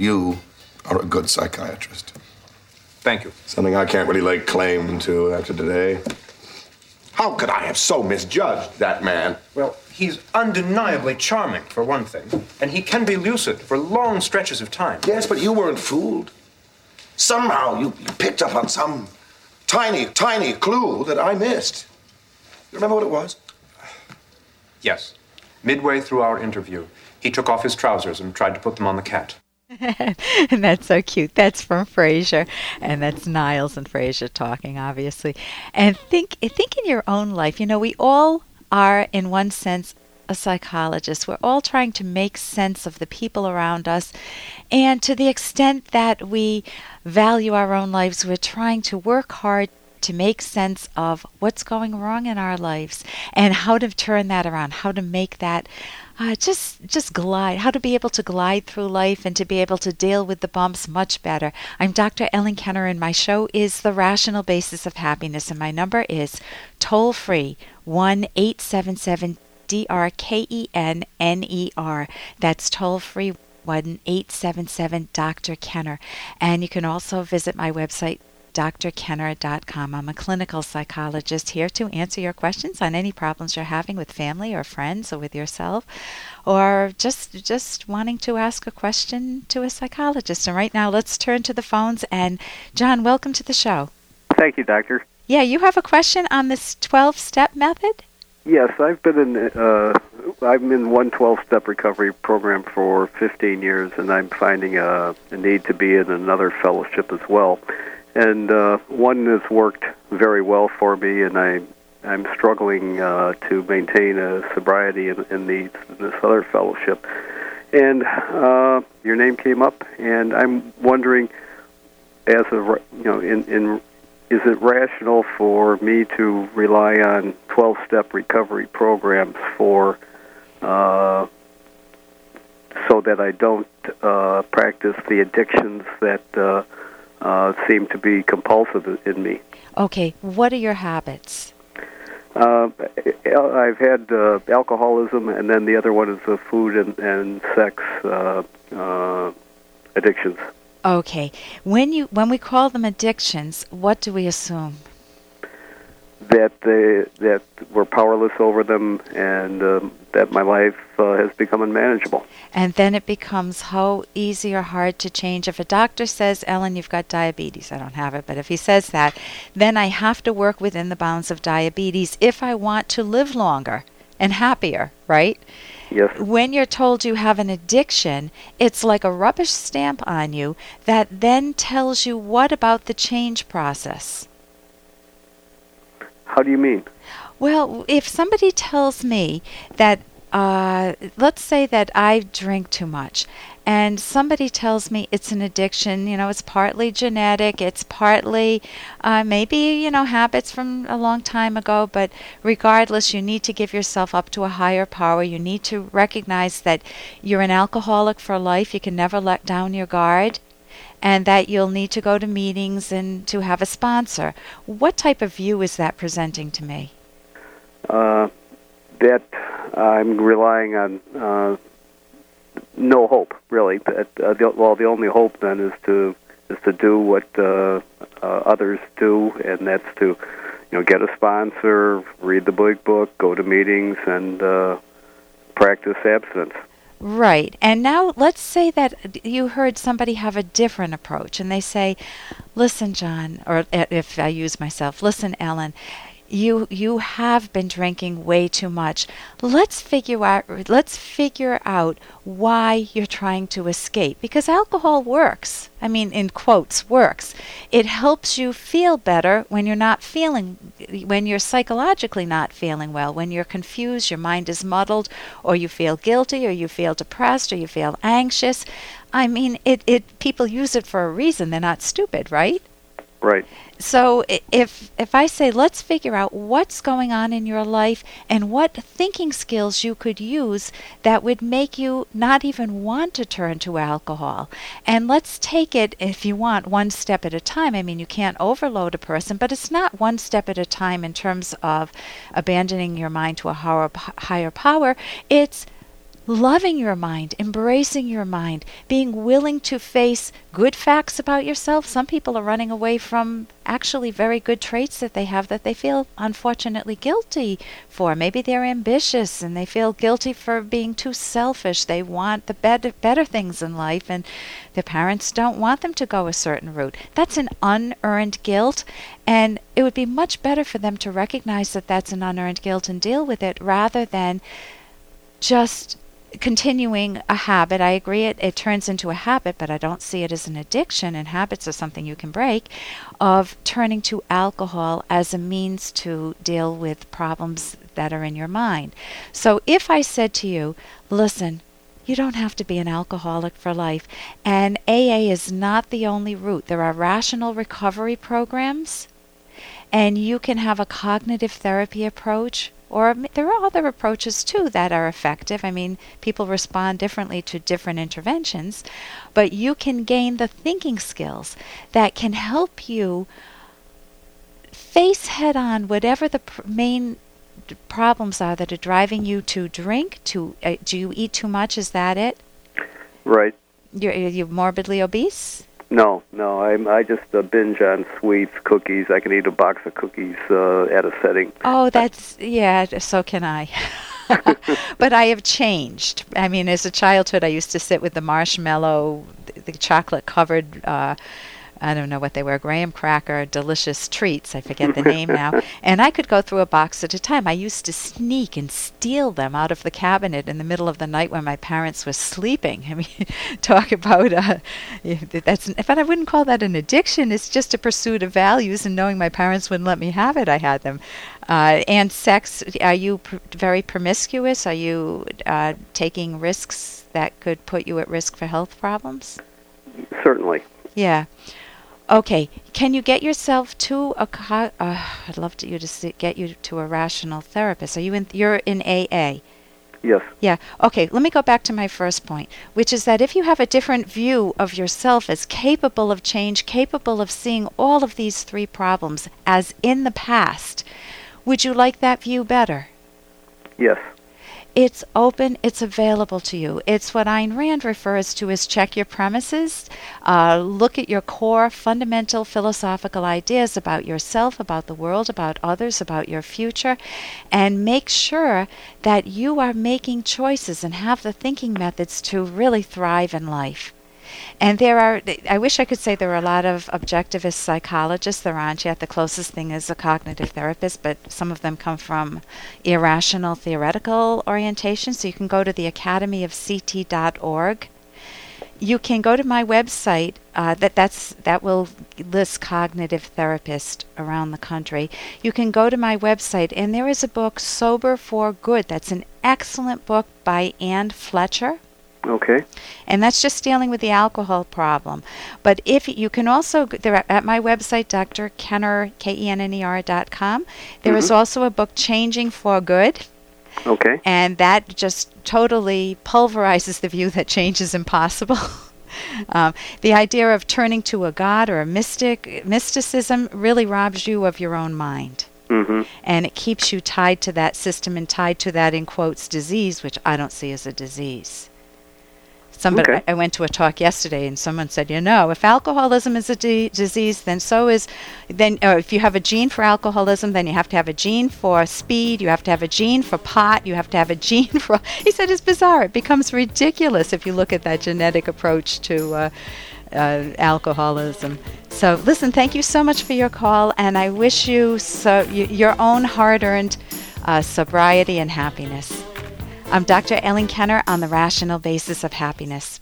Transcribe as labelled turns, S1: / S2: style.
S1: You are a good psychiatrist.
S2: Thank you.
S1: Something I can't really lay claim to after today. How could I have so misjudged that man?
S2: Well, he's undeniably charming, for one thing, and he can be lucid for long stretches of time.
S1: Yes, but you weren't fooled. Somehow you, you picked up on some tiny, tiny clue that I missed. You remember what it was?
S2: Yes. Midway through our interview, he took off his trousers and tried to put them on the cat.
S3: and that's so cute. That's from Frasier, and that's Niles and Frasier talking, obviously. And think, think in your own life. You know, we all are, in one sense, a psychologist. We're all trying to make sense of the people around us. And to the extent that we value our own lives, we're trying to work hard to make sense of what's going wrong in our lives and how to turn that around, how to make that uh, just just glide, how to be able to glide through life and to be able to deal with the bumps much better. I'm Dr. Ellen Kenner, and my show is The Rational Basis of Happiness, and my number is toll free one eight seven seven D R K E N N E R. That's toll free. 1 877 Dr. Kenner. And you can also visit my website, drkenner.com. I'm a clinical psychologist here to answer your questions on any problems you're having with family or friends or with yourself or just just wanting to ask a question to a psychologist. And right now let's turn to the phones and John, welcome to the show.
S4: Thank you, doctor.
S3: Yeah, you have a question on this 12-step method?
S4: Yes, I've been in uh, I'm in one 12-step recovery program for 15 years, and I'm finding a, a need to be in another fellowship as well and uh, one has worked very well for me, and I I'm struggling uh, to maintain a sobriety in, in, the, in this other fellowship. And uh, your name came up, and I'm wondering, as a you know, in in is it rational for me to rely on 12-step recovery programs for uh, so that I don't uh, practice the addictions that uh, uh, seem to be compulsive in me.
S3: Okay, what are your habits?
S4: Uh, I've had uh, alcoholism, and then the other one is the food and, and sex uh, uh, addictions.
S3: Okay, when you when we call them addictions, what do we assume?
S4: That they that we're powerless over them, and um, that my life uh, has become unmanageable.
S3: And then it becomes how easy or hard to change. If a doctor says, Ellen, you've got diabetes, I don't have it, but if he says that, then I have to work within the bounds of diabetes if I want to live longer and happier, right?
S4: Yes.
S3: When you're told you have an addiction, it's like a rubbish stamp on you that then tells you what about the change process.
S4: How do you mean?
S3: Well, if somebody tells me that, uh, let's say that I drink too much, and somebody tells me it's an addiction, you know, it's partly genetic, it's partly uh, maybe, you know, habits from a long time ago, but regardless, you need to give yourself up to a higher power. You need to recognize that you're an alcoholic for life, you can never let down your guard and that you'll need to go to meetings and to have a sponsor. What type of view is that presenting to me?
S4: uh, that I'm relying on uh, no hope really. But, uh, the, well, the only hope then is to is to do what uh, uh, others do, and that's to you know get a sponsor, read the big book, go to meetings, and uh, practice abstinence.
S3: Right. And now let's say that you heard somebody have a different approach and they say, listen, John, or uh, if I use myself, listen, Ellen, you you have been drinking way too much. Let's figure out let's figure out why you're trying to escape because alcohol works. I mean in quotes works. It helps you feel better when you're not feeling when you're psychologically not feeling well when you're confused your mind is muddled or you feel guilty or you feel depressed or you feel anxious. I mean it it people use it for a reason. They're not stupid right
S4: right
S3: so if if I say let's figure out what's going on in your life and what thinking skills you could use that would make you not even want to turn to alcohol. And let's take it if you want one step at a time. I mean, you can't overload a person, but it's not one step at a time in terms of abandoning your mind to a higher, higher power. It's loving your mind, embracing your mind, being willing to face good facts about yourself. Some people are running away from actually very good traits that they have that they feel unfortunately guilty for. Maybe they're ambitious and they feel guilty for being too selfish. They want the better, better things in life and their parents don't want them to go a certain route. That's an unearned guilt and it would be much better for them to recognize that that's an unearned guilt and deal with it rather than just continuing a habit. I agree it, it turns into a habit, but I don't see it as an addiction, and habits are something you can break, of turning to alcohol as a means to deal with problems that are in your mind. So if I said to you, listen, you don't have to be an alcoholic for life. And AA is not the only route. There are rational recovery programs, and you can have a cognitive therapy approach or there are other approaches too that are effective. I mean, people respond differently to different interventions, but you can gain the thinking skills that can help you face head on whatever the pr- main problems are that are driving you to drink. To uh, do you eat too much? Is that it?
S4: Right.
S3: You're, you're morbidly obese.
S4: No, no. I'm I just uh, binge on sweets, cookies. I can eat a box of cookies uh, at a setting.
S3: Oh, that's yeah. So can I. but I have changed. I mean, as a childhood, I used to sit with the marshmallow, the chocolate covered. Uh, I don't know what they were, graham cracker, delicious treats. I forget the name now. And I could go through a box at a time. I used to sneak and steal them out of the cabinet in the middle of the night when my parents were sleeping. I mean, talk about uh, that's. But I wouldn't call that an addiction. It's just a pursuit of values, and knowing my parents wouldn't let me have it, I had them. Uh, and sex. Are you pr- very promiscuous? Are you uh, taking risks that could put you at risk for health problems?
S4: Certainly.
S3: Yeah. Okay, can you get yourself to a? Co- uh, I'd love to you to see, get you to a rational therapist. Are you in? You're in AA.
S4: Yes.
S3: Yeah. Okay, let me go back to my first point, which is that if you have a different view of yourself as capable of change, capable of seeing all of these three problems as in the past, would you like that view better?
S4: Yes.
S3: It's open, it's available to you. It's what Ayn Rand refers to as check your premises. Uh, look at your core fundamental philosophical ideas about yourself, about the world, about others, about your future, and make sure that you are making choices and have the thinking methods to really thrive in life. And there are, I wish I could say there are a lot of objectivist psychologists. There aren't yet. The closest thing is a cognitive therapist, but some of them come from irrational theoretical orientation. So you can go to the academyofct.org. You can go to my website. Uh, that that's that will list cognitive therapists around the country. You can go to my website, and there is a book, Sober for Good. That's an excellent book by Anne Fletcher.
S4: Okay.
S3: And that's just dealing with the alcohol problem. But if you can also, there at my website, drkenner, K-E-N-N-E-R dot com, there is
S4: Mhm.
S3: also a book, Changing for Good.
S4: Okay.
S3: And that just totally pulverizes the view that change is impossible. um, the idea of turning to a god or a mystic, mysticism really robs you of your own mind.
S4: Mm-hmm.
S3: And it keeps you tied to that system and tied to that, in quotes, disease, which I don't see as a disease. Somebody,
S4: Okay.
S3: I, went to a talk yesterday, and someone said, you know, if alcoholism is a di- disease, then so is, then or if you have a gene for alcoholism, then you have to have a gene for speed, you have to have a gene for pot, you have to have a gene for. He said it's bizarre. It becomes ridiculous if you look at that genetic approach to. Uh, uh, alcoholism. So, listen, thank you so much for your call, and I wish you so y- your own hard-earned uh, sobriety and happiness. I'm Dr. Ellen Kenner on the rational basis of happiness.